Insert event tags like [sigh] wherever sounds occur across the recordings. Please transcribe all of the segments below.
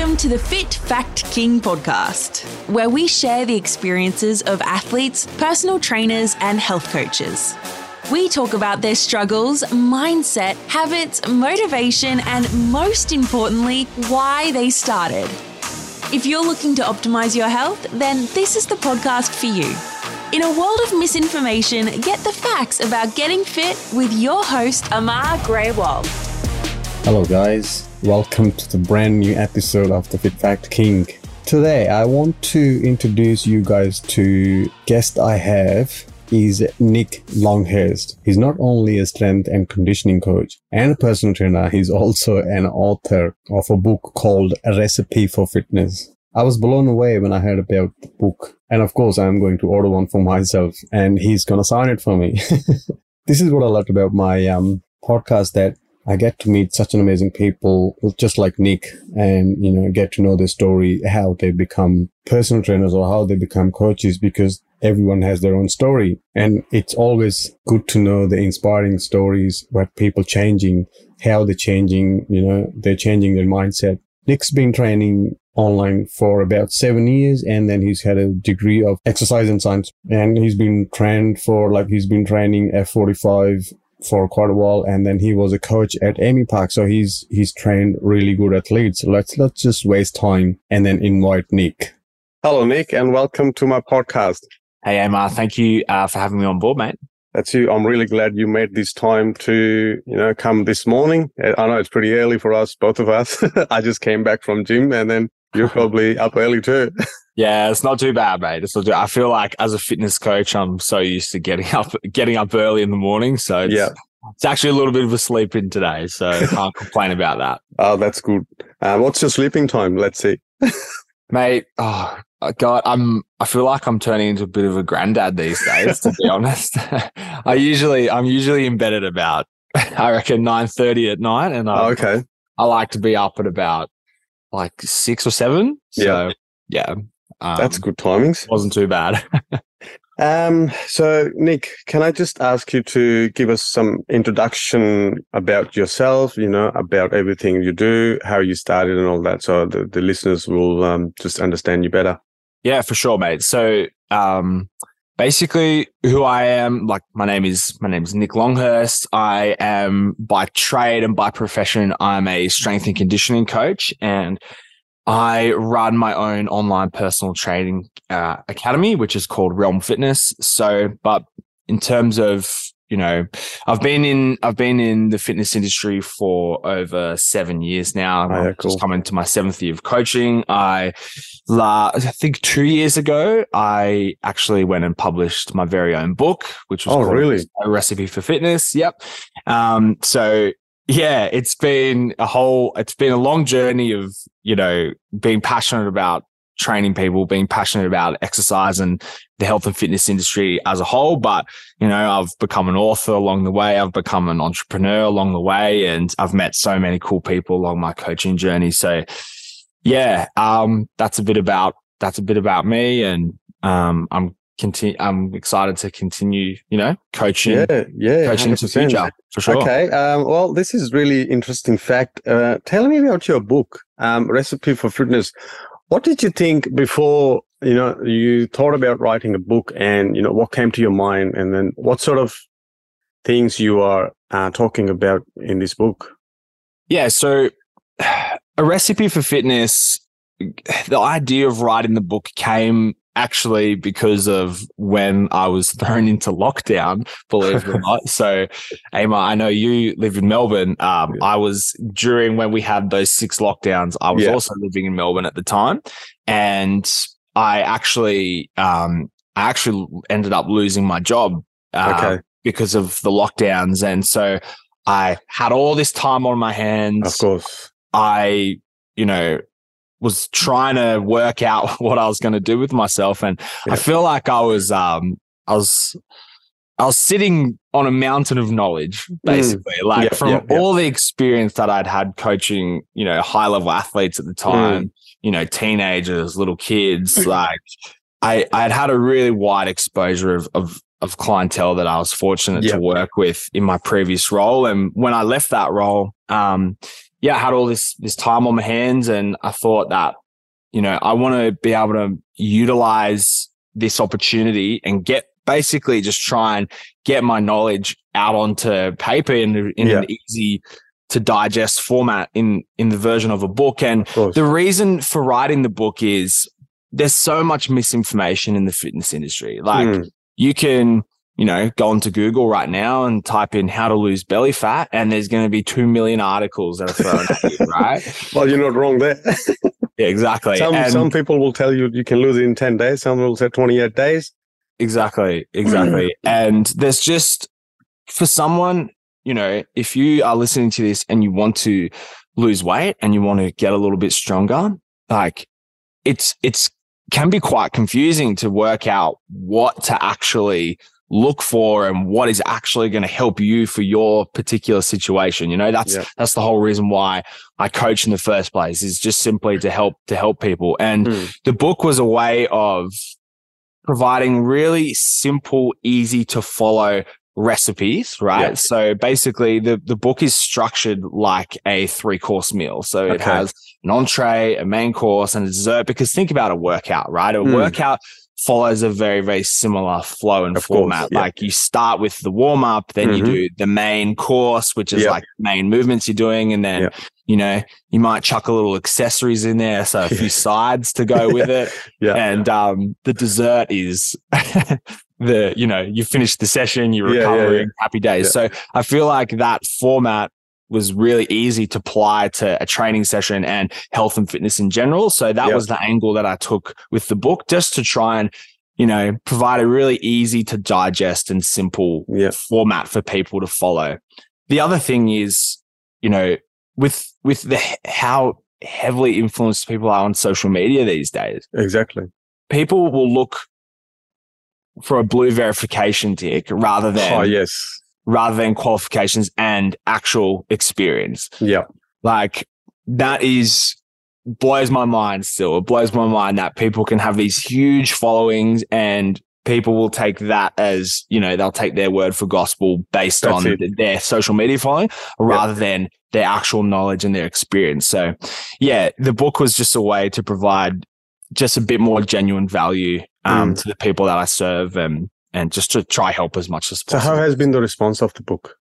Welcome to the Fit Fact King podcast, where we share the experiences of athletes, personal trainers, and health coaches. We talk about their struggles, mindset, habits, motivation, and most importantly, why they started. If you're looking to optimize your health, then this is the podcast for you. In a world of misinformation, get the facts about getting fit with your host, Amar Grewal. Hello, guys. Welcome to the brand new episode of the Fit Fact King. Today, I want to introduce you guys to guest I have is Nick Longhurst. He's not only a strength and conditioning coach and a personal trainer, he's also an author of a book called A Recipe for Fitness. I was blown away when I heard about the book. And of course, I'm going to order one for myself and he's going to sign it for me. [laughs] this is what I loved about my um, podcast that I get to meet such an amazing people, just like Nick, and you know, get to know their story, how they become personal trainers or how they become coaches, because everyone has their own story, and it's always good to know the inspiring stories about people changing, how they're changing. You know, they're changing their mindset. Nick's been training online for about seven years and then he's had a degree of exercise and science and he's been trained for like he's been training F45 for quite a while, and then he was a coach at AAMI Park. So he's he's trained really good athletes. Let's let's just waste time and then invite Nick. Hello, Nick, and welcome to my podcast. Hey, Amar, thank you uh, for having me on board, mate. That's you. I'm really glad you made this time to, you know, come this morning. I know it's pretty early for us, both of us. [laughs] I just came back from gym and then you're [laughs] probably up early too. [laughs] Yeah, it's not too bad, mate. It's not too, I feel like as a fitness coach, I'm so used to getting [laughs] up, getting up early in the morning. So it's, yeah. it's actually a little bit of a sleep in today. So I [laughs] can't complain about that. Oh, that's good. Uh, what's your sleeping time? Let's see. mate, oh, God, I'm, I feel like I'm turning into a bit of a granddad these days, to be [laughs] honest. I usually, I'm usually in bed at about, I reckon 9.30 at night. And I, oh, okay. I like to be up at about like six or seven. So yeah. yeah um, That's good timings. Wasn't too bad. [laughs] um, so, Nick, can I just ask you to give us some introduction about yourself, you know, about everything you do, how you started and all that, so the, the listeners will um, just understand you better? Yeah, for sure, mate. So, um, basically who I am, like my name is my name is Nick Longhurst. I am by trade and by profession, I'm a strength and conditioning coach and I run my own online personal training uh, academy, which is called Realm Fitness. So, but in terms of you know, I've been in I've been in the fitness industry for over seven years now. Oh, yeah, cool. Just coming to my seventh year of coaching. I, la, I think two years ago, I actually went and published my very own book, which was oh, really a recipe for fitness. Yep. Um, so yeah, it's been a whole, it's been a long journey of, you know, being passionate about training people, being passionate about exercise and the health and fitness industry as a whole. But, you know, I've become an author along the way. I've become an entrepreneur along the way and I've met so many cool people along my coaching journey. So yeah, um, that's a bit about, that's a bit about me. And, um, I'm continue. I'm excited to continue, you know, coaching. Yeah, yeah, coaching 100%. into the future for sure. Okay. Um, well, this is really interesting fact. Uh, tell me about your book, um, Recipe for Fitness. What did you think before? You know, you thought about writing a book, and you know what came to your mind, and then what sort of things you are uh, talking about in this book. Yeah. So, [sighs] a recipe for fitness. The idea of writing the book came actually because of when I was [laughs] thrown into lockdown, believe it or [laughs] not. So, Amar, I know you live in Melbourne. Um, yeah. I was during when we had those six lockdowns, I was yeah. also living in Melbourne at the time. And I actually, um, I actually ended up losing my job uh, okay. because of the lockdowns. And so I had all this time on my hands. Of course. I, you know, was trying to work out [laughs] what I was going to do with myself. And yeah. I feel like I was, um, I was, I was sitting on a mountain of knowledge, mm. basically, mm. like from all the experience that I'd had coaching, you know, high level athletes at the time, mm. you know, teenagers, little kids, like I, I had had a really wide exposure of, of, of clientele that I was fortunate to work with in my previous role. And when I left that role, um, yeah, I had all this this time on my hands, and I thought that you know I want to be able to utilize this opportunity and get basically just try and get my knowledge out onto paper in, in yeah. an easy to digest format in in the version of a book and the reason for writing the book is there's so much misinformation in the fitness industry like mm. you can you know, go onto Google right now and type in how to lose belly fat, and there's going to be 2 million articles that are thrown at you, [laughs] right? Well, you're not wrong there. yeah, exactly. Some, and some people will tell you you can lose it in 10 days, some will say 28 days. Exactly, exactly. Mm. and there's just, for someone, you know, if you are listening to this and you want to lose weight and you want to get a little bit stronger, like it's, it's, can be quite confusing to work out what to actually look for and what is actually going to help you for your particular situation. You know, that's, yeah. that's the whole reason why I coach in the first place is just simply to help, to help people. And mm. the book was a way of providing really simple, easy to follow recipes, right? Yeah. So basically the, the book is structured like a three course meal. So okay. it has an entree, a main course and a dessert because think about a workout, right? A mm. workout follows a very, very similar flow and of format. Course, yeah. Like you start with the warm up, then mm-hmm. you do the main course, which is like main movements you're doing. And then, you know, you might chuck a little accessories in there. So a [laughs] few sides to go with it. [laughs] yeah. And, um, the dessert is [laughs] the, you know, you finish the session, you're recovering, happy days. So I feel like that format was really easy to apply to a training session and health and fitness in general. So that yep. was the angle that I took with the book just to try and, you know, provide a really easy to digest and simple yep. format for people to follow. The other thing is, you know, with, with the, how heavily influenced people are on social media these days. Exactly. People will look for a blue verification tick rather than oh yes rather than qualifications and actual experience. Yeah. Like that is blows my mind still. It blows my mind that people can have these huge followings and people will take that as, you know, they'll take their word for gospel based That's on it. their social media following rather than their actual knowledge and their experience. So yeah, the book was just a way to provide just a bit more genuine value um, mm. to the people that I serve and and just to try help as much as possible. So, how has been the response of the book?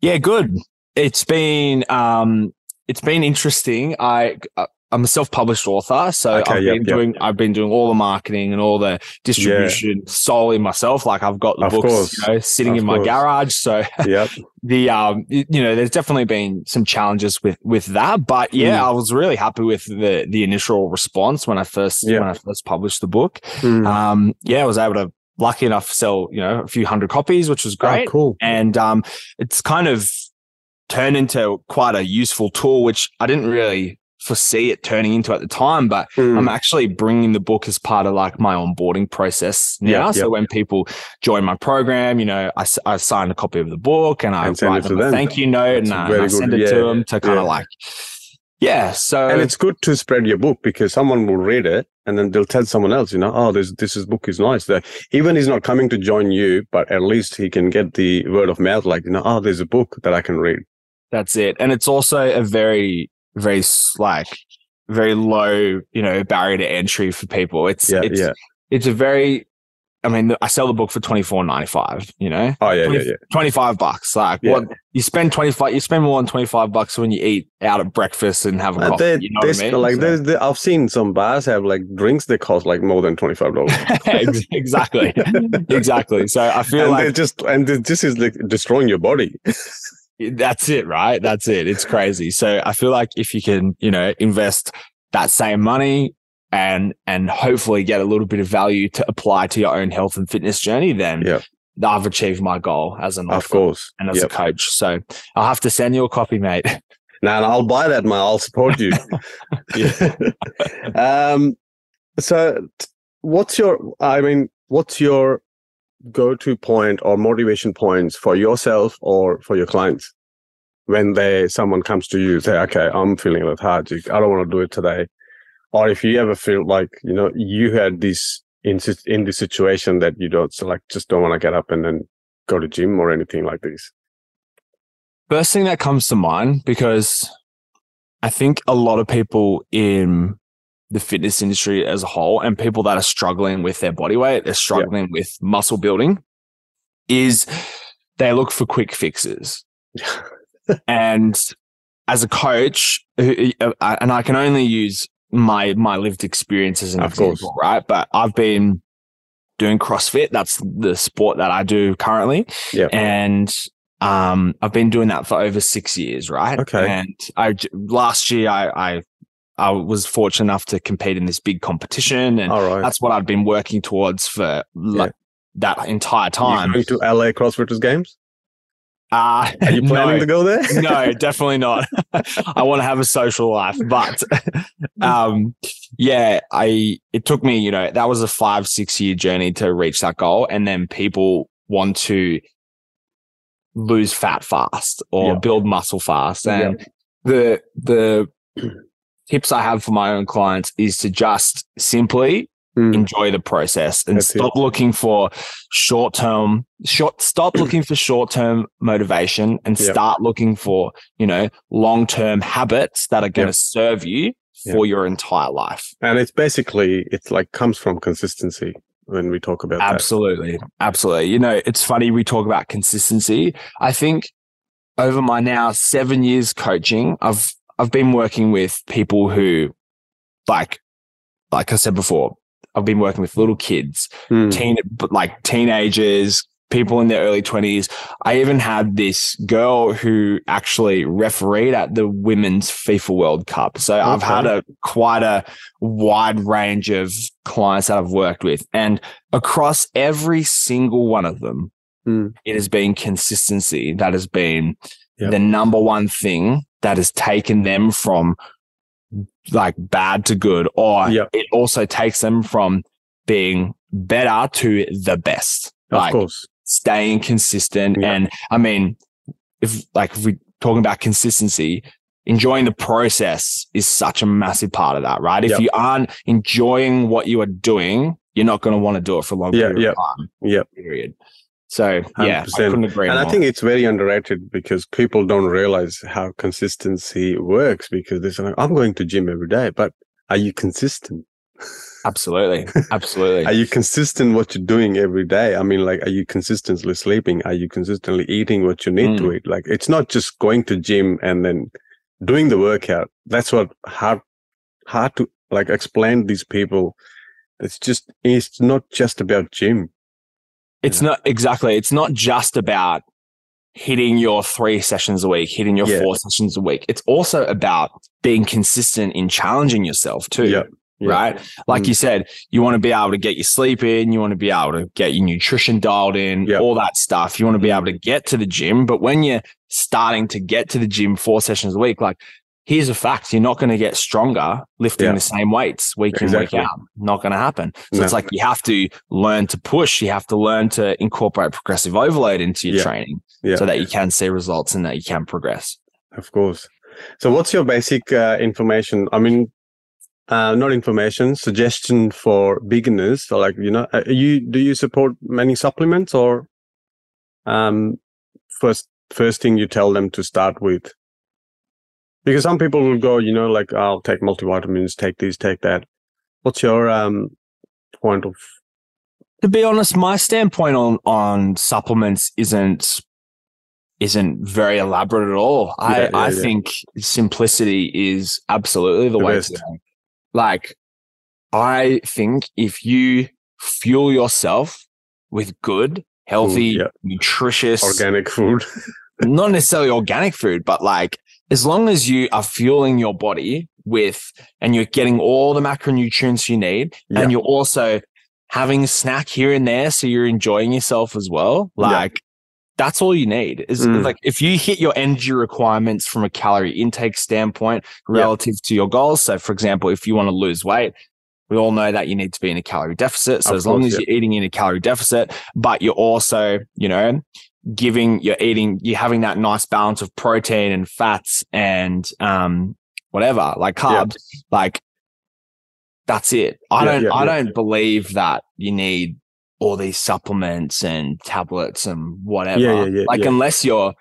Yeah, good. It's been um, it's been interesting. I uh, I'm a self-published author, so okay, I've yep, been doing yep. I've been doing all the marketing and all the distribution yeah. solely myself. Like I've got the of books, you know, sitting of in course. my garage. So yep. [laughs] the um, you know, there's definitely been some challenges with with that, but yeah, mm. I was really happy with the the initial response when I first when I first published the book. Mm. Um, yeah, I was able to lucky enough to sell, you know, a few hundred copies, which was oh, great. Oh, cool. And um, it's kind of turned into quite a useful tool, which I didn't really foresee it turning into at the time, but mm. I'm actually bringing the book as part of like my onboarding process now. Yeah, so yep. when people join my program, you know, I, I sign a copy of the book and I and write them, them a thank you note and, uh, and, I send it yeah, to them to kind of yeah. like yeah. So and it's good to spread your book because someone will read it and then they'll tell someone else, you know, oh, this this is book is nice. That even he's not coming to join you, but at least he can get the word of mouth, like you know, oh, there's a book that I can read. That's it, and it's also a very very like very low, you know, barrier to entry for people. It's yeah, it's yeah. it's a very I mean, I sell the book for twenty four ninety five. You know, oh yeah, 20, yeah, yeah, twenty five bucks. Like yeah. what you spend twenty five, you spend more than twenty five bucks when you eat out at breakfast and have a uh, coffee. You know what I mean? Like, so. I've seen some bars have like drinks that cost like more than twenty five dollars. [laughs] exactly, [laughs] exactly. So I feel and like just and this is like destroying your body. That's it, right? That's it. It's crazy. So I feel like if you can, you know, invest that same money and and hopefully get a little bit of value to apply to your own health and fitness journey, then yeah. I've achieved my goal as an of course and as yep. a coach. So I'll have to send you a copy, mate. [laughs] Now I'll buy that, mate. I'll support you. [laughs] [laughs] um, so what's your? I mean, what's your go-to point or motivation points for yourself or for your clients when they someone comes to you say, "Okay, I'm feeling lethargic. I don't want to do it today." Or if you ever feel like you know you had this in in this situation that you don't so like just don't want to get up and then go to gym or anything like this first thing that comes to mind because I think a lot of people in the fitness industry as a whole and people that are struggling with their body weight, they're struggling with muscle building, is they look for quick fixes. [laughs] and as a coach, uh, and I can only use my my lived experience as an Of course. right? But I've been doing CrossFit. That's the sport that I do currently. Yeah. And um, I've been doing that for over six years, right? Okay. And I last year I I I was fortunate enough to compete in this big competition, and right. that's what I'd been working towards for like that entire time. You going to LA CrossFitters Games? Uh, [laughs] Are you planning no. to go there? no, definitely not. [laughs] I want to have a social life, but [laughs] um, yeah, I it took me, you know, that was a five six year journey to reach that goal, and then people want to lose fat fast or Yeah. build muscle fast, and the the [clears throat] tips I have for my own clients is to just simply Mm. enjoy the process and That's it. stop looking for short term short stop [clears throat] looking for short term motivation and Yep. start looking for you know long term habits that are going to Yep. serve you for your entire life And it's basically, it's like comes from consistency when we talk about that. absolutely absolutely you know it's funny we talk about consistency i think over my now 7 years coaching i've i've been working with people who like like i said before i've been working with little kids Mm. teen, like teenagers, people in their early 20s. I even had this girl who actually refereed at the women's FIFA World Cup. So I've had a quite a wide range of clients that I've worked with. And across every single one of them, Mm. it has been consistency that has been Yep. the number one thing that has taken them from like bad to good, or Yep. it also takes them from being better to the best. Of like course. staying consistent. Yeah. And I mean, if like if we're talking about consistency, enjoying the process is such a massive part of that, right? If Yep. you aren't enjoying what you are doing, you're not going to want to do it for a long Yeah, period yeah. of time. Yep. Period. So yeah, I 100%. couldn't agree And more. I think it's very underrated because people don't realize how consistency works because they say, like, I'm going to gym every day, but are you consistent? absolutely, [laughs] absolutely. Are you consistent what you're doing every day? I mean, like, are you consistently sleeping? Are you consistently eating what you need to Mm. eat? Like, it's not just going to gym and then doing the workout. That's what hard, hard to like explain to these people. It's just, it's not just about gym. It's not exactly. It's not just about hitting your three sessions a week, hitting your Yeah. four sessions a week. It's also about being consistent in challenging yourself too. Yeah. Yeah. Right. Like Mm. you said, you want to be able to get your sleep in. You want to be able to get your nutrition dialed in, Yeah. all that stuff. You want to be able to get to the gym. But when you're starting to get to the gym four sessions a week, like here's a fact, you're not going to get stronger lifting Yeah. the same weights week Exactly. in, week out. Not going to happen. So No. it's like you have to learn to push. You have to learn to incorporate progressive overload into your Yeah. training Yeah. so that you can see results and that you can progress. Of course. So, what's your basic uh, information? I mean, uh, not information, suggestion for beginners. So, like, you know, uh, you do you support many supplements or um, first first thing you tell them to start with? Because some people will go, you know, like I'll take multivitamins, take these, take that. What's your um, point of? to be honest, my standpoint on on supplements isn't isn't very elaborate at all. I, Yeah, yeah, I yeah. think simplicity is absolutely the, The way best. to go. Like, I think if you fuel yourself with good, healthy, yeah. nutritious, Organic food. [laughs] not necessarily organic food, but like as long as you are fueling your body with and you're getting all the macronutrients you need, Yeah. and you're also having a snack here and there, so you're enjoying yourself as well. Yeah. Like that's all you need. Is Mm. like if you hit your energy requirements from a calorie intake standpoint Yeah. relative to your goals. So, for example, if you want to lose weight. We all know that you need to be in a calorie deficit. So Of as long course, as yeah. you're eating in a calorie deficit, but you're also, you know, giving you're eating you're having that nice balance of protein and fats and um whatever like Yeah. carbs like that's it i Yeah, don't yeah, i yeah. don't believe that you need all these supplements and tablets and whatever yeah, yeah, like yeah. unless you're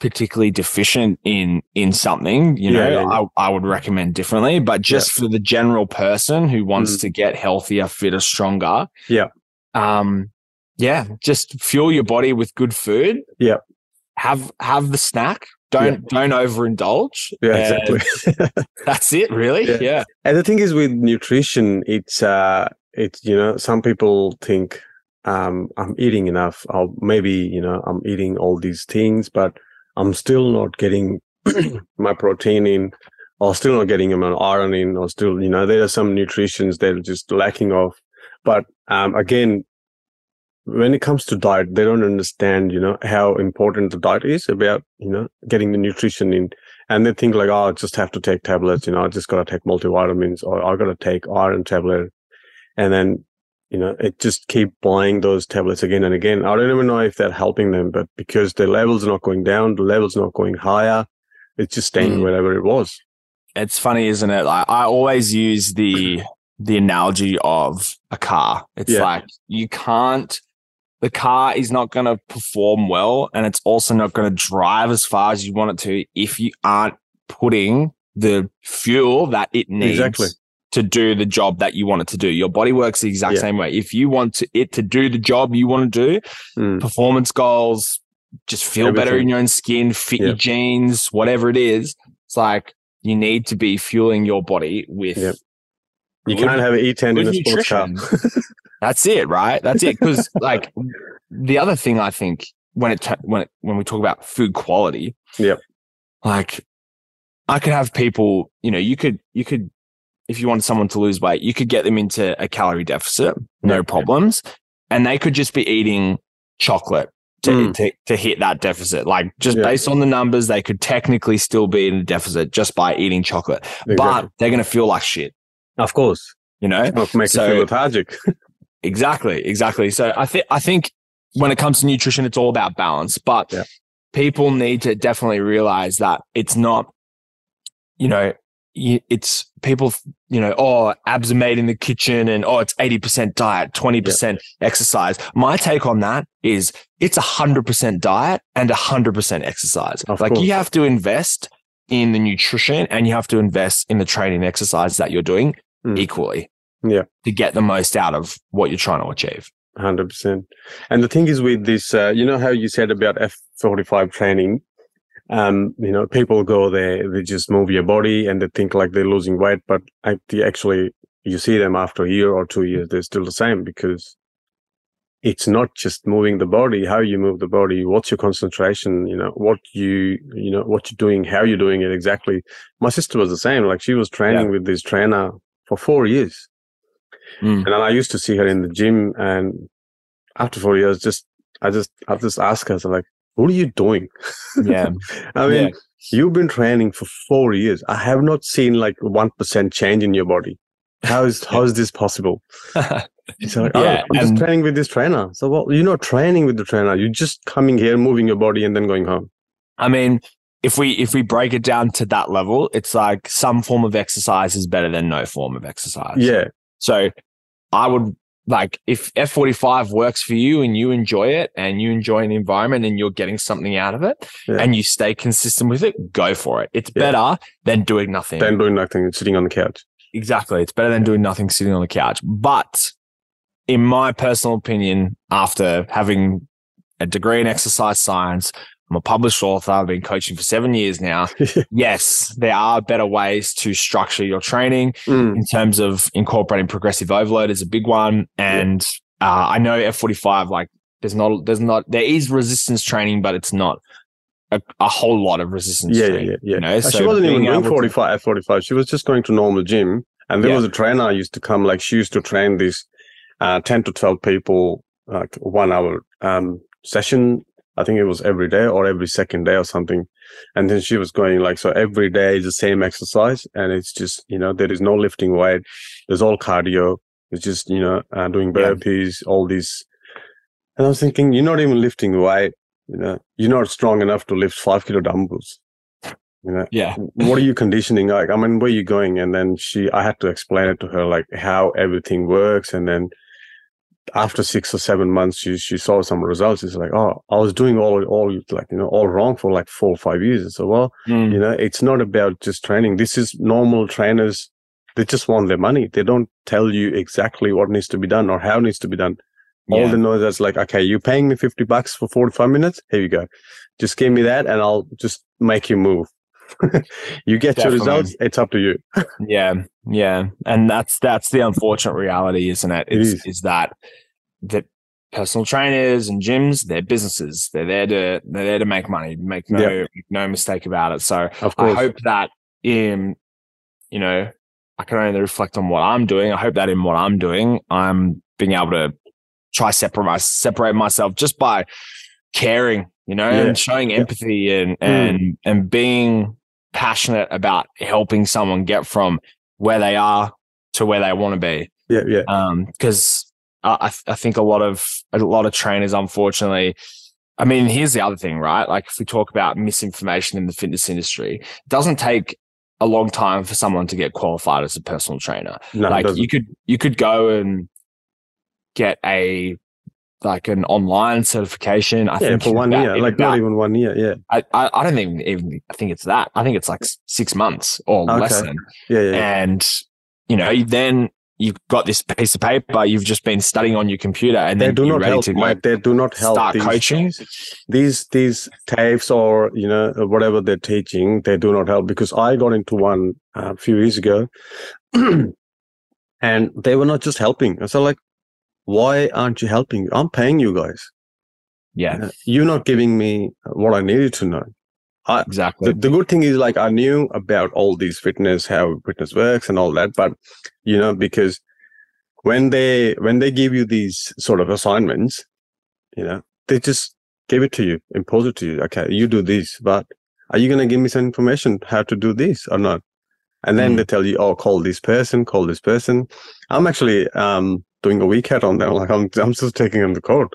particularly deficient in in something, you know, Yeah, yeah, yeah. I, I would recommend differently. But just for the general person who wants Mm. to get healthier, fitter, stronger, Yeah. um, yeah, just fuel your body with good food. Yeah. have have the snack. Don't don't overindulge. Yeah, exactly. [laughs] That's it, really. Yeah. yeah. And the thing is with nutrition, it's uh it's you know, some people think um I'm eating enough I'll maybe, you know, I'm eating all these things, but I'm still not getting [clears throat] my protein in or still not getting my iron in or still, you know, there are some nutritions that are just lacking of. But um again, when it comes to diet, they don't understand, you know, how important the diet is about, you know, getting the nutrition in and they think like, oh, I just have to take tablets, you know, I just got to take multivitamins or I got to take iron tablet. And then, you know, it just keep buying those tablets again and again. I don't even know if they're helping them, but because the levels are not going down, the levels not going higher, it's just staying Mm. wherever it was. It's funny, isn't it? Like I always use the the analogy of a car. It's Yeah. like you can't the car is not going to perform well and it's also not going to drive as far as you want it to if you aren't putting the fuel that it needs Exactly. to do the job that you want it to do. Your body works the exact Yeah. same way. If you want to, it to do the job you want to do, Mm. performance goals, just feel better in your own skin, fit Yeah. your jeans, whatever it is. It's like you need to be fueling your body with Yep. You good- can't have an E10 in a sports car. [laughs] That's it, right? That's it. Because [laughs] like the other thing I think when it when it, when we talk about food quality, Yep. like I could have people, you know, you could you could if you wanted someone to lose weight, you could get them into a calorie deficit, no problems, and they could just be eating chocolate. To, Mm. to, to hit that deficit, like just Yeah. based on the numbers, they could technically still be in a deficit just by eating chocolate, but they're going to feel like shit, of course, you know? make So- you feel lethargic. [laughs] Exactly, exactly. So I think I think when it comes to nutrition, it's all about balance. But Yeah. people need to definitely realize that it's not, you know, it's people, you know, oh, abs are made in the kitchen, and oh, it's eighty percent diet, twenty percent exercise. My take on that is it's hundred percent diet and hundred percent exercise. Of like course. you have to invest in the nutrition and you have to invest in the training exercise that you're doing Mm. equally Yeah. to get the most out of what you're trying to achieve. Hundred percent. And the thing is with this, uh, you know how you said about F forty five training. Um, you know, people go there, they just move your body, and they think like they're losing weight, but actually, you see them after a year or two years, they're still the same because it's not just moving the body. How you move the body, what's your concentration, you know, what you, you know, what you're doing, how you're doing it exactly. My sister was the same. Like she was training with this trainer for four years. Mm. And then I used to see her in the gym, and after four years, just I just I just ask her, so like, what are you doing? [laughs] Yeah. I mean, Yeah. you've been training for four years. I have not seen like one percent change in your body. How is how is this possible? [laughs] She's like, oh, Yeah, I'm just training with this trainer. So well, you're not training with the trainer. You're just coming here, moving your body, and then going home. I mean, if we if we break it down to that level, it's like some form of exercise is better than no form of exercise. Yeah, So I would like if F45 works for you and you enjoy it and you enjoy an environment and you're getting something out of it Yeah. and you stay consistent with it, go for it. It's Yeah. better than doing nothing. Than doing nothing, and sitting on the couch. Exactly. It's better than doing nothing sitting on the couch. But in my personal opinion, after having a degree in exercise science, I'm a published author. I've been coaching for seven years now. [laughs] yes, there are better ways to structure your training Mm, in terms of incorporating progressive overload is a big one. And uh, I know F45, like there's not, there's not, there is resistance training, but it's not a, a whole lot of resistance yeah, yeah, training. yeah, yeah. You know, Uh, so she wasn't even doing able to- 45 at 45. She was just going to normal gym. And there Yeah. was a trainer I used to come, like she used to train these uh, 10 to 12 people, like one hour um, session. I think it was every day or every second day or something. And then she was going like, so every day is the same exercise. And it's just, you know, there is no lifting weight. There's all cardio. It's just, you know, uh, doing Yeah. burpees, all these. And I was thinking, you're not even lifting weight. You know, you're not strong enough to lift five kilo dumbbells. You know, Yeah. what are you conditioning like? I mean, where are you going? And then she, I had to explain it to her, like how everything works. And then after six or seven months, she she saw some results. It's like, oh, I was doing all all like you know all wrong for like four or five years. So well, Mm. you know, it's not about just training. This is normal trainers. They just want their money. They don't tell you exactly what needs to be done or how needs to be done. All Yeah. they know is that's like, okay, you're paying me 50 bucks for 45 minutes. Here you go. Just give me that and I'll just make you move. [laughs] you get Definitely. your results. It's up to you. [laughs] Yeah, yeah, and that's that's the unfortunate reality, isn't it? It It's, is. is that that personal trainers and gyms, they're businesses. They're there to they're there to make money. Make no Yeah. make no mistake about it. So I hope that in you know I can only reflect on what I'm doing. I hope that in what I'm doing, I'm being able to try separate my separate myself just by caring, you know, Yeah. and showing Yeah. empathy and Mm. and and being passionate about helping someone get from where they are to where they want to be. yeah, yeah. Um, because I, I think a lot of a lot of trainers, unfortunately, I mean, here's the other thing, right? Like if we talk about misinformation in the fitness industry, it doesn't take a long time for someone to get qualified as a personal trainer. No, like you could you could go and get a like an online certification. I yeah, think for one about- year, like about- not even one year. Yeah, I, I I don't even even I think it's that. I think it's like six months or less than. yeah, yeah. And you know, then you've got this piece of paper. You've just been studying on your computer, and They then do you're not ready help. to Mate. They do not help. start these, coaching. these these tapes or you know whatever they're teaching they do not help because i got into one uh, a few years ago [clears throat] and they were not just helping i was like why aren't you helping i'm paying you guys. Yeah, Uh, you're not giving me what i needed to know. Exactly. the, the good thing is like i knew about all these fitness how fitness works and all that but you know because when they when they give you these sort of assignments you know they just give it to you impose it to you. Okay you do this but are you going to give me some information how to do this or not? And then Mm. they tell you oh call this person call this person. I'm actually um doing a weekend on them like i'm i'm just taking them to court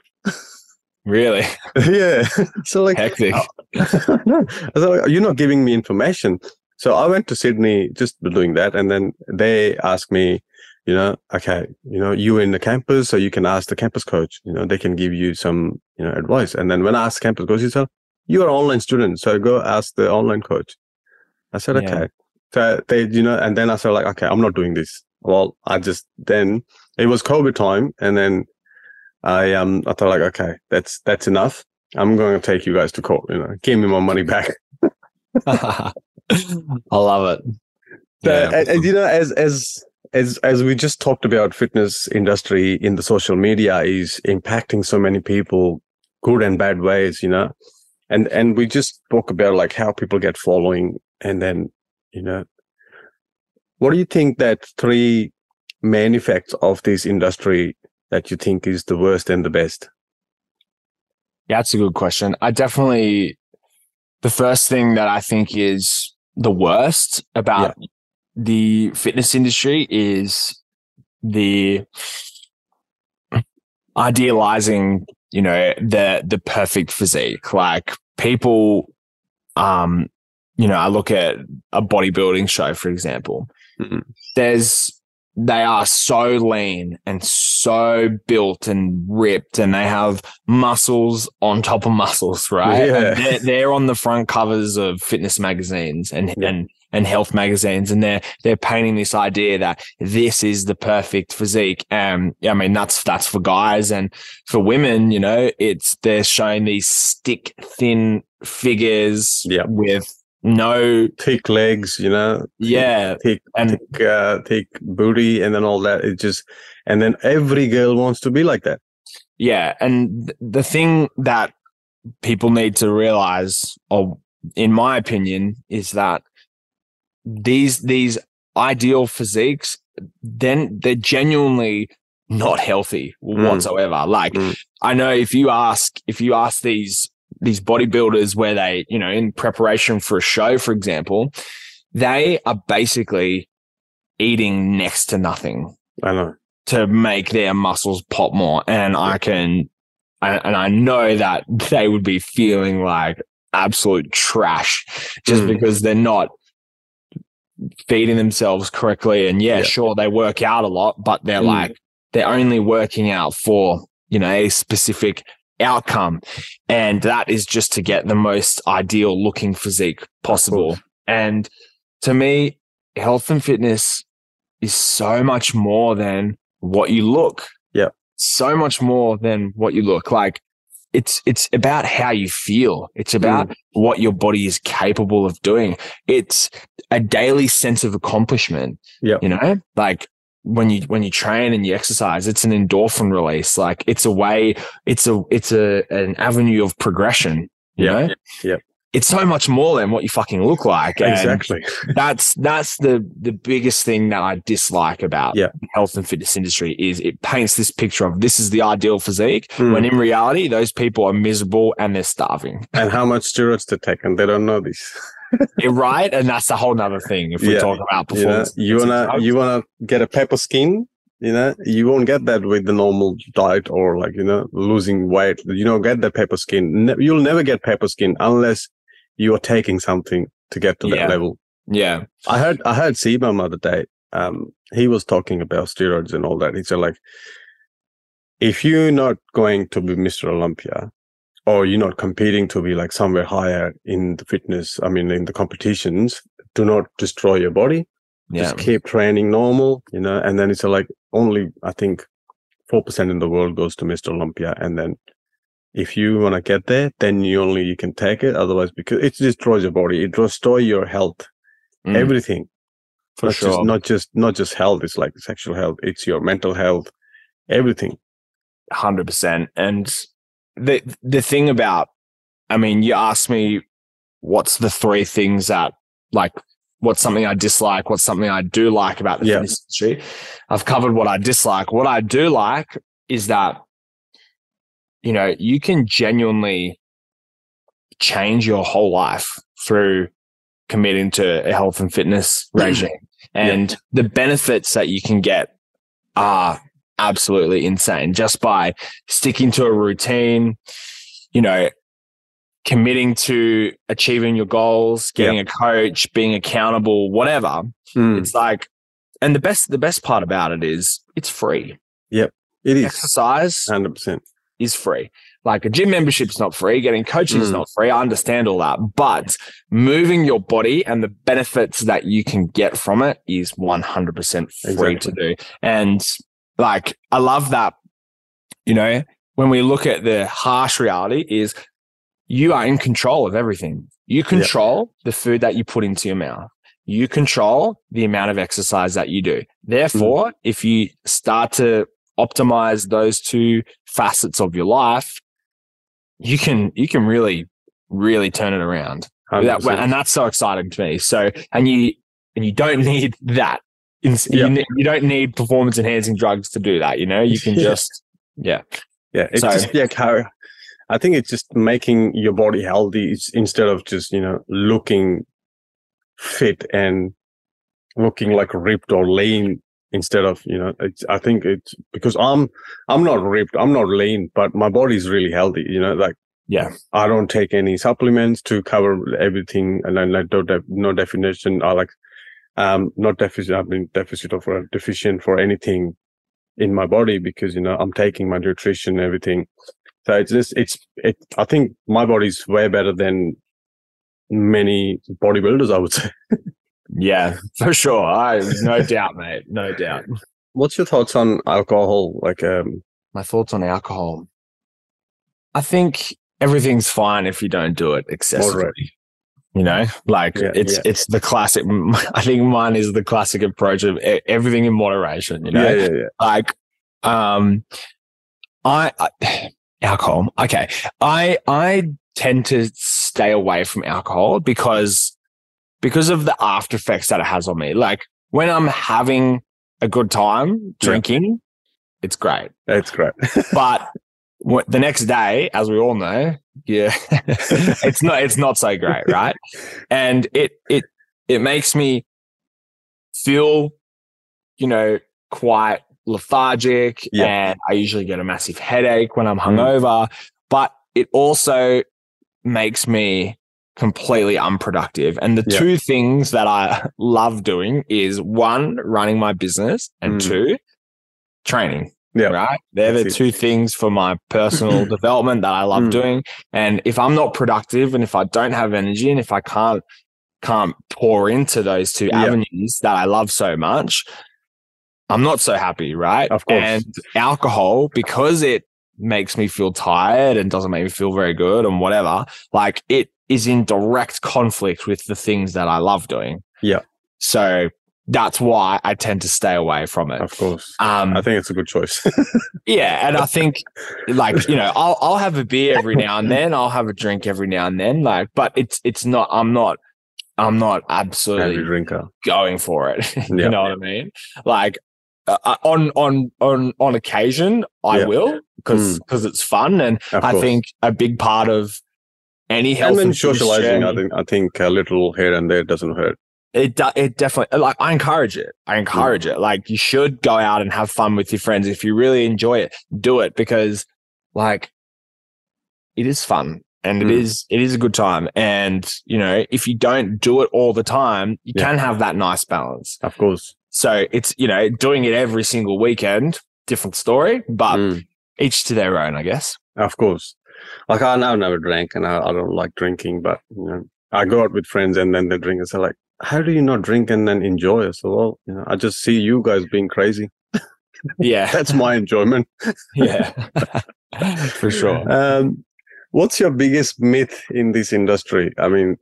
really [laughs] [laughs] yeah so like hectic. [laughs] no, so you're not giving me information. So I went to Sydney just doing that, and then they asked me, you know, okay, you know, you in the campus, so you can ask the campus coach. You know, they can give you some, you know, advice. And then when I asked the campus coach, he said, "You are an online student, so go ask the online coach." I said, Yeah. "Okay." So they, you know, and then I said, like, okay, I'm not doing this. Well, I just then it was COVID time, and then I um I thought like, okay, that's that's enough. I'm going to take you guys to court. You know, give me my money back. [laughs] I love it. So, Yeah. and, and, you know, as as as as we just talked about, fitness industry in the social media is impacting so many people, good and bad ways. You know, and and we just spoke about like how people get following, and then you know, what do you think that three main effects of this industry that you think is the worst and the best? Yeah, that's a good question. I definitely, the first thing that I think is the worst about the fitness industry is the idealizing, you know, the, the perfect physique. Like people, um, you know, I look at a bodybuilding show, for example, Mhm. there's, they are so lean and so built and ripped and they have muscles on top of muscles, right? Yeah. And they're, they're on the front covers of fitness magazines and, Yeah. and, and health magazines. And they're, they're painting this idea that this is the perfect physique. Um, I mean, that's, that's for guys and for women, you know, it's, they're showing these stick thin figures Yeah. with no, Thick legs, you know, yeah. thick And thick, uh, thick booty, and then all that. It just, and then every girl wants to be like that. Yeah, and th- the thing that people need to realize, or in my opinion, is that these these ideal physiques, then they're genuinely not healthy Mm. whatsoever. Like Mm. I know if you ask if you ask these these bodybuilders where they, you know, in preparation for a show, for example, they are basically eating next to nothing I know. to make their muscles pop more. And I can, and I know that they would be feeling like absolute trash just Mm. because they're not feeding themselves correctly. And yeah, Yeah. sure, they work out a lot, but they're Mm. like they're only working out for, you know, a specific outcome. And that is just to get the most ideal looking physique possible. And to me, health and fitness is so much more than what you look. Yeah. So much more than what you look like. It's, it's about how you feel. It's about Mm. what your body is capable of doing. It's a daily sense of accomplishment. Yeah. You know, like when you, when you train and you exercise, it's an endorphin release. Like it's a way, it's a, it's a, an avenue of progression. You Yeah. know? Yeah. It's so much more than what you fucking look like. And Exactly. [laughs] that's that's the the biggest thing that I dislike about Yeah. the health and fitness industry is it paints this picture of this is the ideal physique Mm. when in reality those people are miserable and they're starving. and how much steroids they take, and they don't know this. [laughs] Yeah, right? And that's a whole nother thing if we Yeah. talk about You know, performance. you wanna you wanna get a pepper skin. You know, you won't get that with the normal diet or like you know losing weight. You know, get the pepper skin. You'll never get pepper skin unless you are taking something to get to Yeah. that level. yeah. I heard I heard CBum the other day. Um, he was talking about steroids and all that. He said like, if you're not going to be Mr. Olympia, or you're not competing to be like somewhere higher in the fitness, I mean in the competitions, do not destroy your body. Yeah. Just keep training normal, you know. And then it's like only I think four percent in the world goes to Mr. Olympia, and then if you want to get there, then you only you can take it. Otherwise, because it destroys your body, it destroys your health, Mm, everything for not sure. just not just not just health it's like sexual health it's your mental health everything hundred percent. And the the thing about, I mean, you asked me, what's the three things that like, what's something I dislike, what's something I do like about the Yeah. fitness industry. I've covered what I dislike. What I do like is that, you know, you can genuinely change your whole life through committing to a health and fitness [clears throat] regime. And the benefits that you can get are absolutely insane just by sticking to a routine, you know, committing to achieving your goals, getting a coach, being accountable, whatever. Mm, It's like, and the best, the best part about it is it's free. Yep, it is Exercise 100% is free. Like a gym membership's not free. Getting coaching is Mm. not free. I understand all that, but moving your body and the benefits that you can get from it is 100% free to do. And like, I love that, you know, when we look at the harsh reality is you are in control of everything. You control the food that you put into your mouth. You control the amount of exercise that you do. Therefore, if you start to optimize those two facets of your life, you can you can really really turn it around. That- and that's so exciting to me. So and you and you don't [laughs] need that. In, Yeah. you, you don't need performance enhancing drugs to do that. You know, you can [laughs] just yeah yeah it's so- just yeah how i think it's just making your body healthy instead of just you know looking fit and looking like ripped or lean instead of you know it's i think it's because i'm i'm not ripped i'm not lean but my body's really healthy you know like yeah I don't take any supplements to cover everything, and then have no definition. I like, um, not deficit. I've been deficit or deficient for anything in my body because you know I'm taking my nutrition, and everything. So it's just it's it. I think my body's way better than many bodybuilders. I would say. [laughs] yeah [laughs] for sure. I no doubt, mate. No doubt. What's your thoughts on alcohol? Like, um, My thoughts on alcohol. I think everything's fine if you don't do it excessively. Moderate. You know, like Yeah, it's yeah. it's the classic. [laughs] I think mine is the classic approach of e- everything in moderation. You know, yeah, yeah, yeah. like um I, I [sighs] alcohol okay i i tend to stay away from alcohol because because of the after effects that it has on me like when i'm having a good time drinking it's great It's great. [laughs] but the next day as we all know yeah [laughs] it's not it's not so great [laughs] right and it it it makes me feel you know quite lethargic Yeah. and i usually get a massive headache when i'm Mm. hungover but it also makes me completely unproductive and the Yeah. two things that i [laughs] love doing is one running my business and Mm. two training Yeah. Right. They're the That's it. two things for my personal [laughs] development that I love Mm. doing. And if I'm not productive and if I don't have energy and if I can't can't pour into those two Yeah. avenues that I love so much, I'm not so happy, right? Of course. And alcohol, because it makes me feel tired and doesn't make me feel very good and whatever, like it is in direct conflict with the things that I love doing. Yeah. So that's why I tend to stay away from it. Of course. Um, I think it's a good choice. [laughs] yeah, and I think like you know, I'll I'll have a beer every now and then. I'll have a drink every now and then. Like, but it's it's not. I'm not. I'm not absolutely drinker. going for it. [laughs] you Yeah. know what I mean? Like uh, uh, on on on on occasion, I Yeah. will because because it's fun, and Of I course. think a big part of any health and socializing, I think I think a little here and there doesn't hurt. it it definitely like I encourage it. I encourage it. Like you should go out and have fun with your friends if you really enjoy it. Do it because like it is fun and it Mm. is it is a good time. And you know if you don't do it all the time, you Yeah. can have that nice balance. Of course. So it's you know doing it every single weekend, different story, but Mm. each to their own, I guess. Of course. Like I now never drank and I, I don't like drinking, but you know, I go out with friends and then they drink and say like, how do you not drink and then enjoy? So well, you know, I just see you guys being crazy. [laughs] Yeah, That's my enjoyment. [laughs] yeah, [laughs] for sure. Um, what's your biggest myth in this industry? I mean,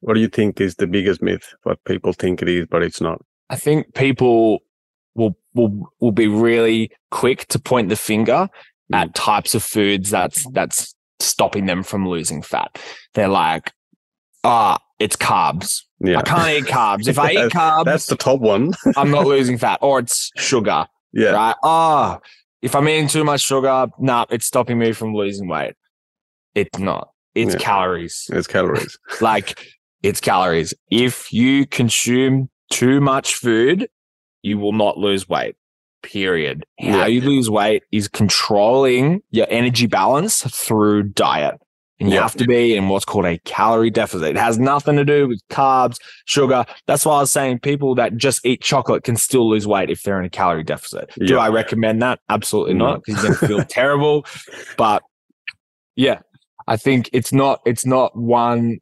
what do you think is the biggest myth? What people think it is, but it's not. I think people will will will be really quick to point the finger at types of foods that's that's stopping them from losing fat. They're like, ah, it's carbs. Yeah, I can't eat carbs. If I [laughs] eat carbs, that's the top one. [laughs] I'm not losing fat. Or it's sugar, yeah, right? Ah, if I'm eating too much sugar, nah, it's stopping me from losing weight. It's not. It's Yeah. calories it's calories. [laughs] like it's calories. If you consume too much food, you will not lose weight. Period. How Yeah. you lose weight is controlling your energy balance through diet. And you Yeah. have to be in what's called a calorie deficit. It has nothing to do with carbs, sugar. That's why I was saying people that just eat chocolate can still lose weight if they're in a calorie deficit. Do. I recommend that? Absolutely not, mm. because you're going to feel [laughs] terrible. But yeah, I think it's not, it's not one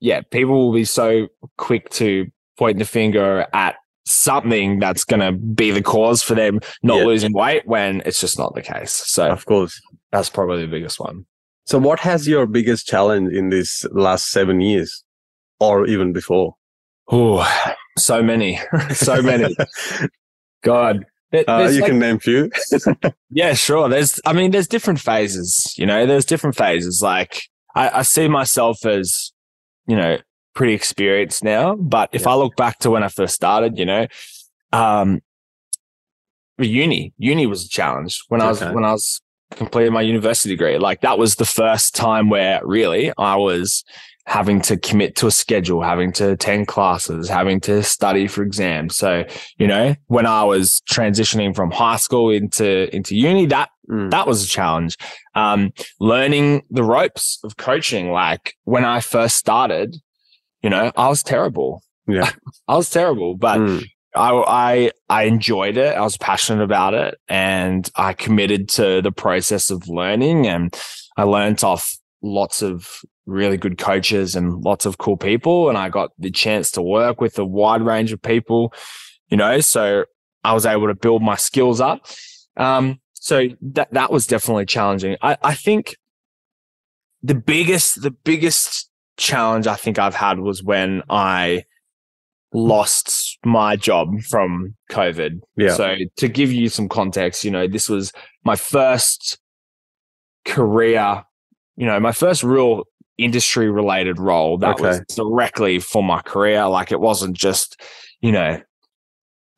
yeah, people will be so quick to point the finger at something that's going to be the cause for them not Yeah. losing weight when it's just not the case. So Of course. that's probably the biggest one. So, what has your biggest challenge in this last seven years, or even before? Oh, so many, [laughs] so many. [laughs] God. There- Uh, you like- can name few. [laughs] Yeah, sure. There's, I mean, there's different phases, you know, there's different phases. Like I, I see myself as, you know, pretty experienced now, but if Yeah. I look back to when I first started, you know, um, uni, uni was a challenge when I was, when I was completing my university degree. Like that was the first time where really I was having to commit to a schedule, having to attend classes, having to study for exams. So, you know, when I was transitioning from high school into, into uni, that Mm. that was a challenge. Um, learning the ropes of coaching. Like when I first started, you know, I was terrible. Yeah. [laughs] I was terrible, but Mm. I, I, I enjoyed it. I was passionate about it and I committed to the process of learning and I learned off lots of really good coaches and lots of cool people. And I got the chance to work with a wide range of people, you know, so I was able to build my skills up. Um, so that, that was definitely challenging. I, I think the biggest, the biggest challenge I think I've had was when I lost my job from COVID. Yeah. So to give you some context, you know, this was my first career, you know, my first real industry related role that was directly for my career. Like it wasn't just, you know,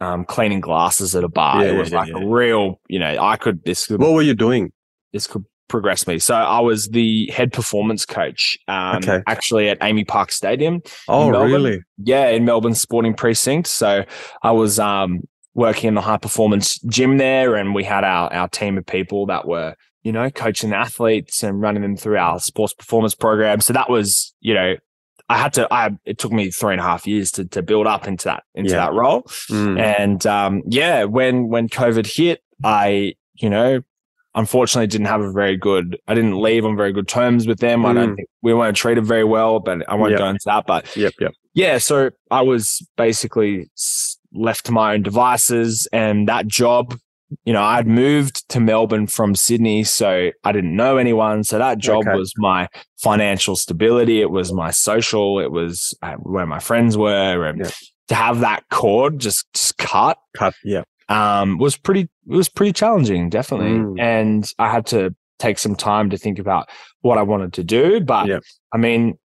um, cleaning glasses at a bar. Yeah, it was yeah, like yeah. a real, you know, I could, this could, What were you doing? this could progress me. So I was the head performance coach, um, Okay. actually at AAMI Park Stadium. Oh, really? Yeah, in Melbourne Sporting Precinct. So I was um, working in the high performance gym there, and we had our our team of people that were you know coaching athletes and running them through our sports performance program. So that was you know. I had to. I it took me three and a half years to to build up into that into Yeah. that role. Mm. And um, yeah, when when COVID hit, I you know, unfortunately didn't have a very good, I didn't leave on very good terms with them. I don't Mm. think we weren't treated very well, but I won't Yeah. go into that. But Yep, yep. yeah, so I was basically left to my own devices, and that job, you know, I'd moved to Melbourne from Sydney, so I didn't know anyone. So that job Okay. was my financial stability. It was my social. It was uh, where my friends were, and Yeah. to have that cord just, just cut Cut. Yeah. Um, was pretty it was pretty challenging, definitely. Mm. And I had to take some time to think about what I wanted to do. But Yeah. I mean,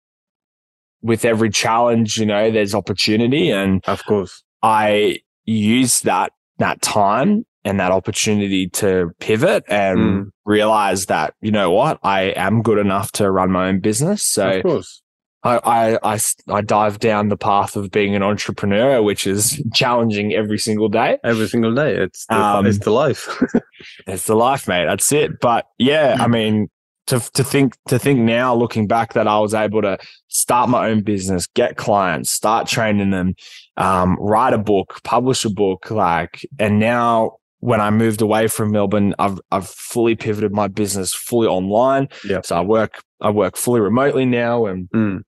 with every challenge, you know, there's opportunity, and Of course. I used that that time and that opportunity to pivot and Mm. realize that you know what I am good enough to run my own business. So of course. I, I, I, I dive down the path of being an entrepreneur, which is challenging every single day. Every single day. It's the, Um, it's the life. [laughs] It's the life, mate. That's it. But yeah, I mean, to to think to think now, looking back, that I was able to start my own business, get clients, start training them, um, write a book, publish a book, like, and now when I moved away from Melbourne, I've I've fully pivoted my business fully online. Yeah. So I work I work fully remotely now, and Mm.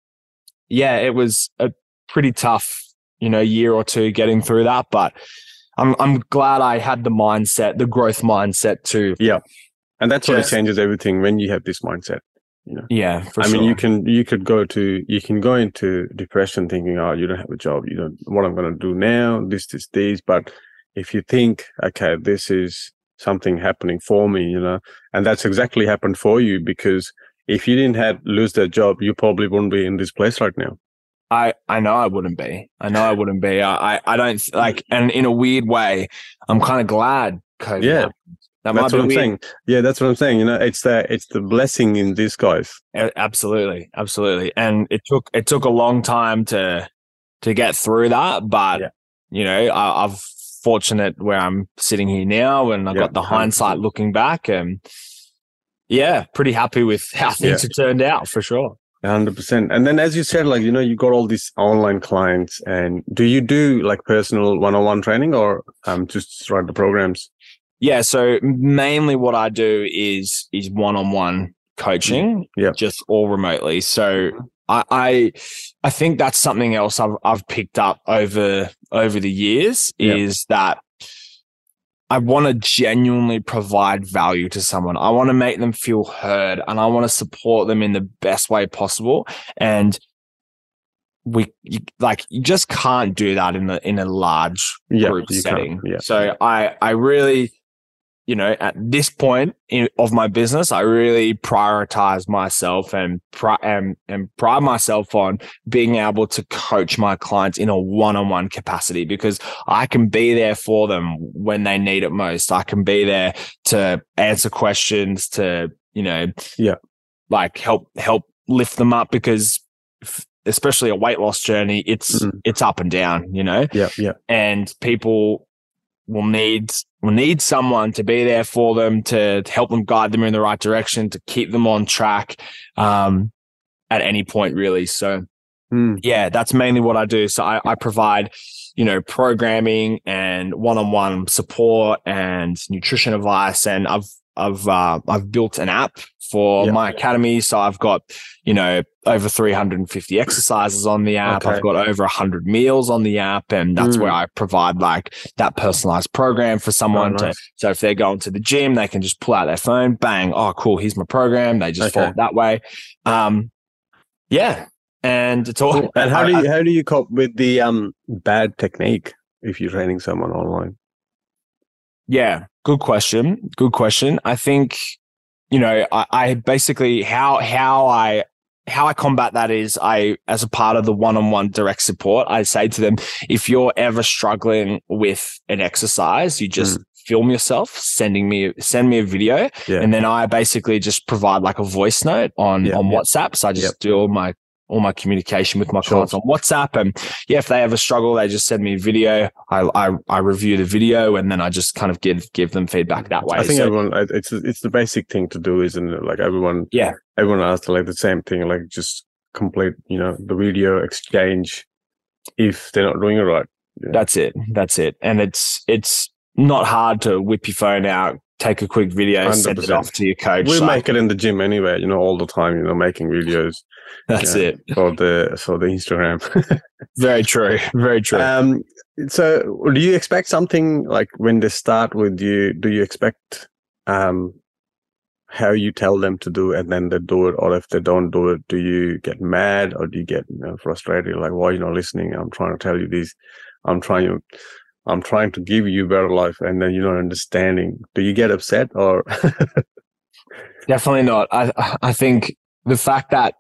Yeah, it was a pretty tough, you know, year or two getting through that, but. I'm I'm glad I had the mindset, the growth mindset to Yeah. And that's what Just- changes everything when you have this mindset. Yeah, for sure. I sure. mean, you can you could go to you can go into depression thinking, oh, you don't have a job, you don't what I'm going to do now, this, this, this. But if you think, okay, this is something happening for me, you know, and that's exactly happened for you because if you didn't have lose that job, you probably wouldn't be in this place right now. I I know I wouldn't be. I know I wouldn't be. I I, I don't like, and in a weird way, I'm kind of glad. COVID Yeah. happened. that might That's be what I'm weird. saying. Yeah, that's what I'm saying. You know, it's the it's the blessing in disguise. Absolutely, absolutely. And it took it took a long time to to get through that, but Yeah. you know, I, I've fortunate where I'm sitting here now, and I've Yeah, got the 100%. hindsight looking back, and yeah, pretty happy with how things have turned out for sure. hundred percent. And then, as you said, like you know, you got all these online clients, and do you do like personal one-on-one training, or um, just write the programs? Yeah, so mainly what I do is is one on one coaching, Yeah. just all remotely. So I, I I think that's something else I've I've picked up over over the years Yeah. is that I want to genuinely provide value to someone. I want to make them feel heard and I want to support them in the best way possible. And we you, like you just can't do that in the in a large Yeah, group setting. Yeah. So I I really you know at this point in, of my business I really prioritize myself and pri- and and pride myself on being able to coach my clients in a one-on-one capacity because I can be there for them when they need it most. I can be there to answer questions to you know Yeah. like help help lift them up because f- especially a weight loss journey it's Mhm. it's up and down you know Yeah, yeah, and people will need will need someone to be there for them to, to help them guide them in the right direction to keep them on track um, at any point really so Mm. yeah that's mainly what i do so I, I provide you know programming and one-on-one support and nutrition advice and i've i've uh, i've built an app for Yeah. my academy so i've got you know over 350 exercises on the app Okay. i've got over 100 meals on the app and that's Mm. where i provide like that personalized program for someone Oh, to so if they're going to the gym they can just pull out their phone bang oh cool here's my program they just Okay. follow it that way um yeah and it's all And how [laughs] I- do you how do you cope with the um bad technique if you're training someone online? Yeah, good question. Good question. I think, you know, I, I basically how how I how I combat that is I as a part of the one-on-one direct support, I say to them, if you're ever struggling with an exercise, you just mm. film yourself, sending me send me a video, Yeah. and then I basically just provide like a voice note on Yeah, on yeah. WhatsApp. So I just do all my all my communication with my Sure. clients on WhatsApp. And yeah, if they ever struggle, they just send me a video. I I, I review the video and then I just kind of give give them feedback that way. I think So, everyone it's it's the basic thing to do, isn't it? Like everyone yeah, everyone asks like the same thing, like just complete, you know, the video exchange if they're not doing it right. that's it. That's it. And it's it's not hard to whip your phone out, take a quick video, send it off to your coach. we like, make it in the gym anyway, you know, all the time, you know, making videos [laughs] that's yeah. it. for the for the Instagram. [laughs] Very true. Very true. um so do you expect something like when they start with you, do you expect um how you tell them to do and then they do it or if they don't do it do you get mad or do you get you know, frustrated like why are you not listening i'm trying to tell you this i'm trying to i'm trying to give you better life and then you're not understanding do you get upset or [laughs] Definitely not. I I think the fact that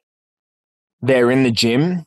they're in the gym,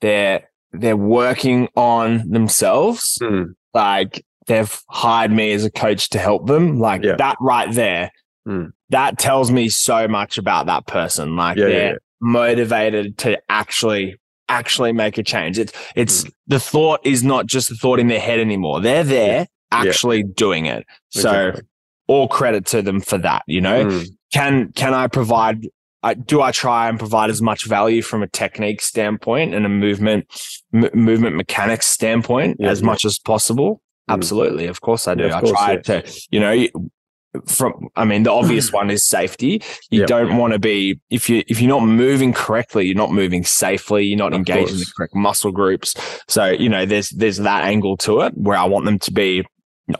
they're they're working on themselves. Hmm, Like they've hired me as a coach to help them. Like Yeah. that right there, Hmm. that tells me so much about that person. Like yeah, they're yeah. motivated to actually actually make a change. It's it's the thought is not just the thought in their head anymore. They're there actually doing it. So Exactly. all credit to them for that. You know, Hmm, can can I provide? I, do I try and provide as much value from a technique standpoint and a movement m- movement mechanics standpoint Yeah, as yeah. much as possible? Mm. Absolutely, of course I do. Yeah, I course, try yeah. to, you know, from I mean the obvious hmm. one is safety. You Yeah. don't want to be if you if you're not moving correctly, you're not moving safely, you're not Of engaging the correct muscle groups. So, you know, there's there's that angle to it where I want them to be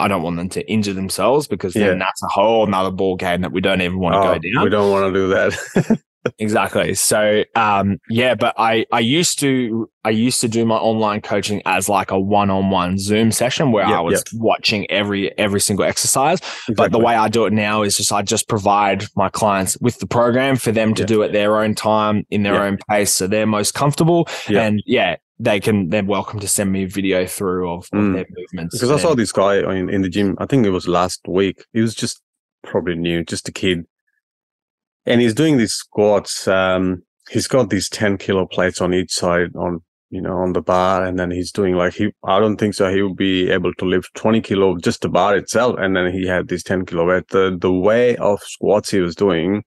I don't want them to injure themselves because then that's a whole another ball game that we don't even want to Oh, go down. we don't want to do that [laughs] Exactly. So um yeah, but I I used to I used to do my online coaching as like a one-on-one Zoom session where Yep, I was watching every every single exercise. But the way I do it now is just I just provide my clients with the program for them to Yeah. do it their own time in their own pace so they're most comfortable and yeah, they can they're welcome to send me a video through of, of Mm. their movements. because I saw this guy in, in the gym. I think it was last week. He was just probably new, just a kid, and he's doing these squats. Um, he's got these ten kilo plates on each side on you know on the bar, and then he's doing like he. I don't think so. He would be able to lift twenty kilo just the bar itself, and then he had these ten kilo weight. The the way of squats he was doing,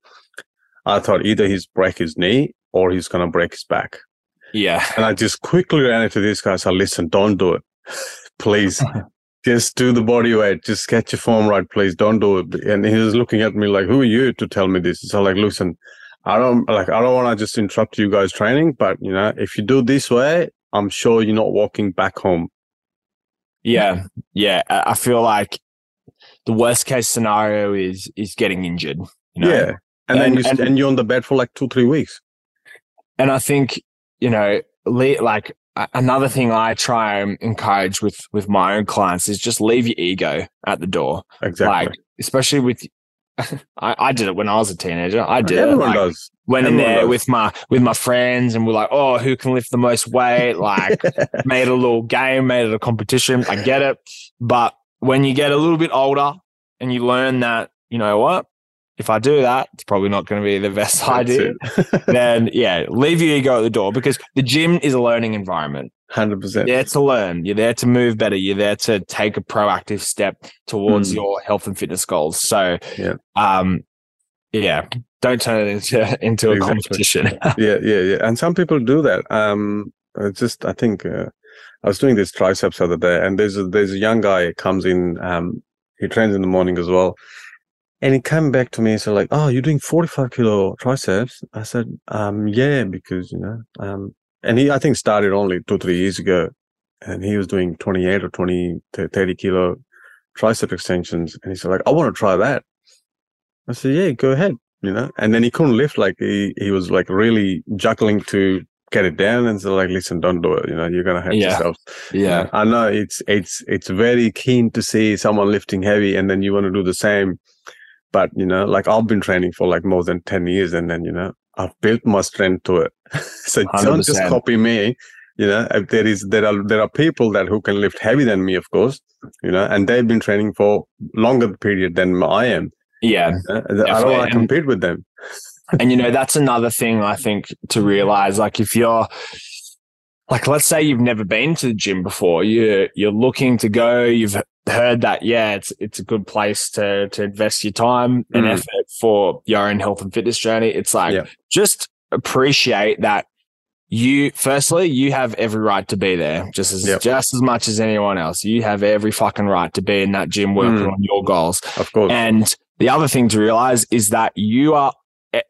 I thought either he's break his knee or he's gonna break his back. yeah. And I just quickly ran into this guy. So listen, don't do it. [laughs] please. [laughs] just do the body weight. Just get your form right, please. Don't do it. And he was looking at me like, who are you to tell me this? So like, listen, I don't like, I don't want to just interrupt you guys training, but you know, if you do this way, I'm sure you're not walking back home. Yeah, yeah. I feel like the worst case scenario is is getting injured. You know? Yeah. And, then And- you, and, and- you're on the bed for like two, three weeks. and I think you know, like another thing I try and encourage with with my own clients is just leave your ego at the door. Exactly. Like, especially with. [laughs] I, I did it when I was a teenager. I did. it. Everyone Like, does. Went in there does. with my with my friends, and we're like, "Oh, who can lift the most weight?" [laughs] Like, made a little game, made it a competition. I get it. But when you get a little bit older and you learn that, you know what? If I do that, it's probably not going to be the best That's idea. [laughs] then, yeah, leave your ego at the door because the gym is a learning environment. 100%. You're there to learn. You're there to move better. You're there to take a proactive step towards Mm. your health and fitness goals. So, Yeah. um, yeah, don't turn it into into a competition. [laughs] yeah, yeah, yeah. And some people do that. Um, just I think uh, I was doing this triceps the other day, and there's a, there's a young guy comes in. Um, he trains in the morning as well, and he came back to me and said like, "Oh, you're doing 45 kilo triceps?" I said, um, "Yeah, because you know." Um, and he I think started only two three years ago, and he was doing 28 or 20 to 30 kilo tricep extensions, and he said like, "I want to try that." I said, "Yeah, go ahead." you know and then he couldn't lift like he he was like really juggling to get it down and so like listen don't do it you know you're gonna hurt Yeah. yourself yeah. i know it's it's it's very keen to see someone lifting heavy and then you want to do the same but you know like i've been training for like more than 10 years and then you know i've built my strength to it [laughs] so don't just copy me you know if there is there are there are people that who can lift heavy than me of course you know and they've been training for longer period than i am Yeah. uh, I don't want to compete with them. And you know, that's another thing I think to realize. Like if you're like let's say you've never been to the gym before, you you're looking to go, you've heard that, yeah, it's it's a good place to to invest your time and Mm. effort for your own health and fitness journey. It's like Yeah. just appreciate that you firstly you have every right to be there just as Yep. just as much as anyone else you have every fucking right to be in that gym working Mm. on your goals Of course. and the other thing to realize is that you are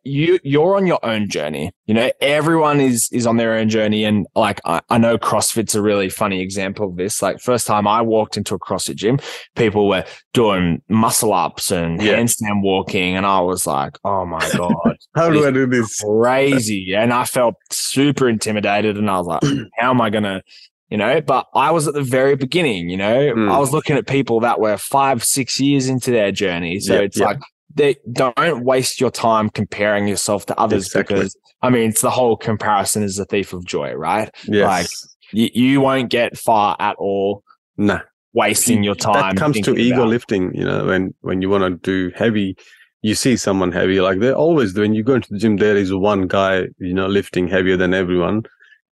you you're on your own journey you know everyone is is on their own journey and like I, I know crossfit's a really funny example of this like first time i walked into a crossfit gym people were doing muscle ups and Yeah. handstand walking and i was like oh my [laughs] god How do I do this? crazy. And I felt super intimidated and I was like, [clears throat] how am I going to, you know, but I was at the very beginning, you know, Mm. I was looking at people that were five, six years into their journey. So it's like, they don't waste your time comparing yourself to others Exactly. because I mean, it's the whole comparison is the thief of joy, right? Yes. Like, You, you won't get far at all nah. wasting your time. That comes to ego about- lifting, you know, when when you want to do heavy, you see someone heavy. Like they're always when you go into the gym, there is one guy, you know, lifting heavier than everyone.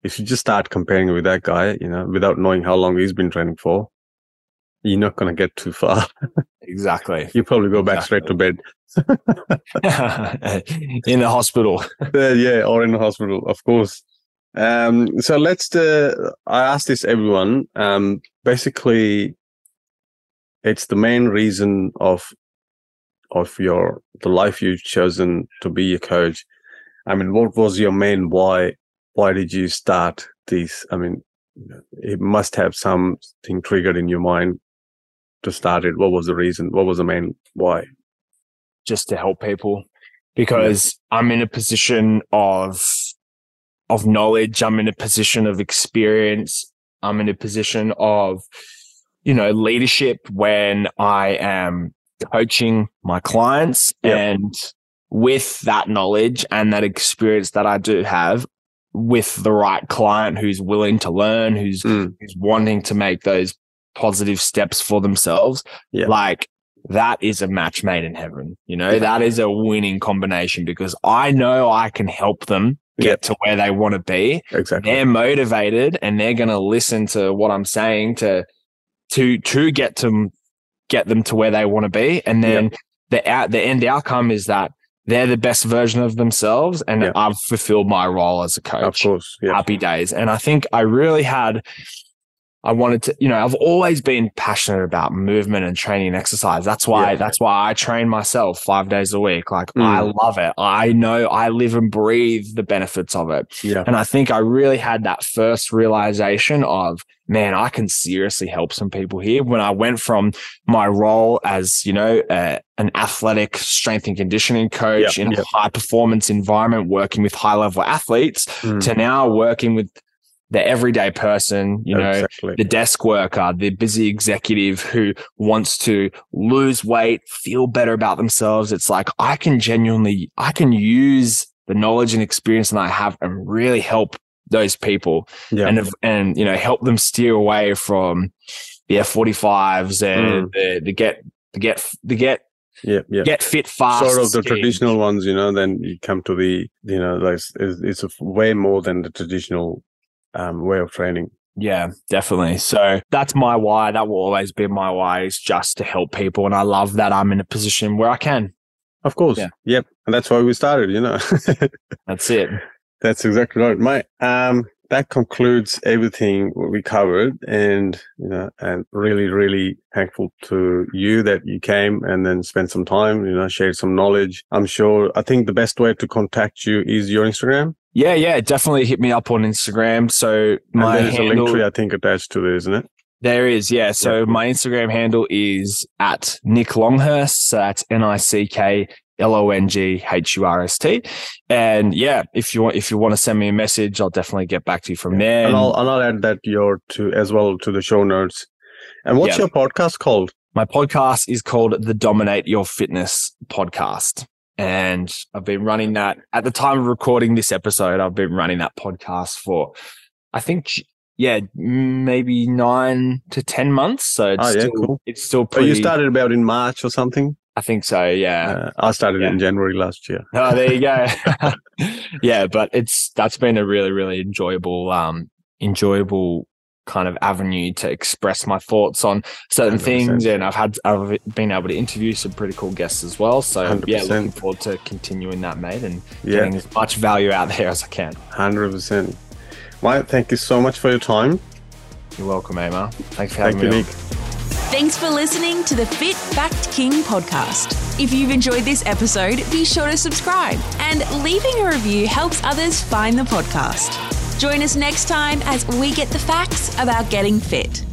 If you just start comparing with that guy, you know, without knowing how long he's been training for, you're not gonna get too far. Exactly. [laughs] you probably go back straight to bed. [laughs] In the hospital. [laughs] Uh, yeah, or in the hospital, of course. Um, so let's. Uh, I ask this everyone. Um, basically, it's the main reason of of your the life you've chosen to be a coach. I mean, what was your main why? Why did you start this? I mean, it must have something triggered in your mind to start it. What was the reason? What was the main why? just to help people because I'm in a position of of knowledge. I'm in a position of experience. I'm in a position of, you know, leadership when I am coaching my clients Yeah. and with that knowledge and that experience that I do have with the right client who's willing to learn, who's Mm, who's wanting to make those positive steps for themselves, Yeah. like that is a match made in heaven. You know, that is a winning combination because I know I can help them get to where they want to be. exactly. They're motivated and they're going to listen to what I'm saying to, to, to get to get them to where they want to be. And then the out, the end outcome is that they're the best version of themselves and Yeah. I've fulfilled my role as a coach. Of course. Yeah. happy days. And I think I really had, I wanted to, you know, I've always been passionate about movement and training and exercise. That's why, Yeah. that's why I train myself five days a week. Like Mm. I love it. I know I live and breathe the benefits of it. Yeah. And I think I really had that first realization of, man, I can seriously help some people here. When I went from my role as, you know, uh, an athletic strength and conditioning coach Yeah, in yeah. a high performance environment, working with high level athletes Mm, to now working with the everyday person, you know, exactly. the desk worker, the busy executive who wants to lose weight, feel better about themselves. It's like I can genuinely, I can use the knowledge and experience that I have and really help those people yeah. and, and, you know, help them steer away from the F45s and mm. the, the get, the get, the get, yeah. Yeah. get fit fast. sort of the traditional ones, you know, then you come to the, you know, like it's, it's way more than the traditional um, way of training. Yeah, definitely. So that's my why. That will always be my why is just to help people. And I love that I'm in a position where I can. Of course. Yeah. Yep. And that's why we started, you know. [laughs] That's it. that's exactly right. My, um, that concludes everything we covered and, you know, and really, really thankful to you that you came and then spent some time, you know, shared some knowledge. I'm sure, I think the best way to contact you is your Instagram. Yeah, yeah, definitely hit me up on Instagram. So my and there's a link handle, tree, I think, attached to it, isn't it? there is, yeah. So Yeah. my Instagram handle is at Nick Longhurst. So that's N I C K L O N G H U R S T. And yeah, if you want, if you want to send me a message, I'll definitely get back to you from there. And I'll, and I'll add that your to as well to the show notes. And what's Yeah. your podcast called? My podcast is called the Dominate Your Fitness podcast. And I've been running that at the time of recording this episode. I've been running that podcast for, I think, yeah, maybe nine to 10 months. So it's, Oh, yeah, still, cool. it's still pretty. you started about in March or something? I think so. Yeah. Uh, I started Yeah. in January last year. Oh, there you go. [laughs] [laughs] yeah, but it's that's been a really, really enjoyable, um, enjoyable kind of avenue to express my thoughts on certain 100%. things, and I've had I've been able to interview some pretty cool guests as well. So yeah, 100%. looking forward to continuing that, mate, and Yeah, getting as much value out there as I can. hundred percent. Mate, thank you so much for your time. You're welcome, Amar. Thanks for having Thank me. Nick. Thanks for listening to the Fit Fact King podcast. If you've enjoyed this episode, be sure to subscribe, and leaving a review helps others find the podcast. Join us next time as we get the facts about getting fit.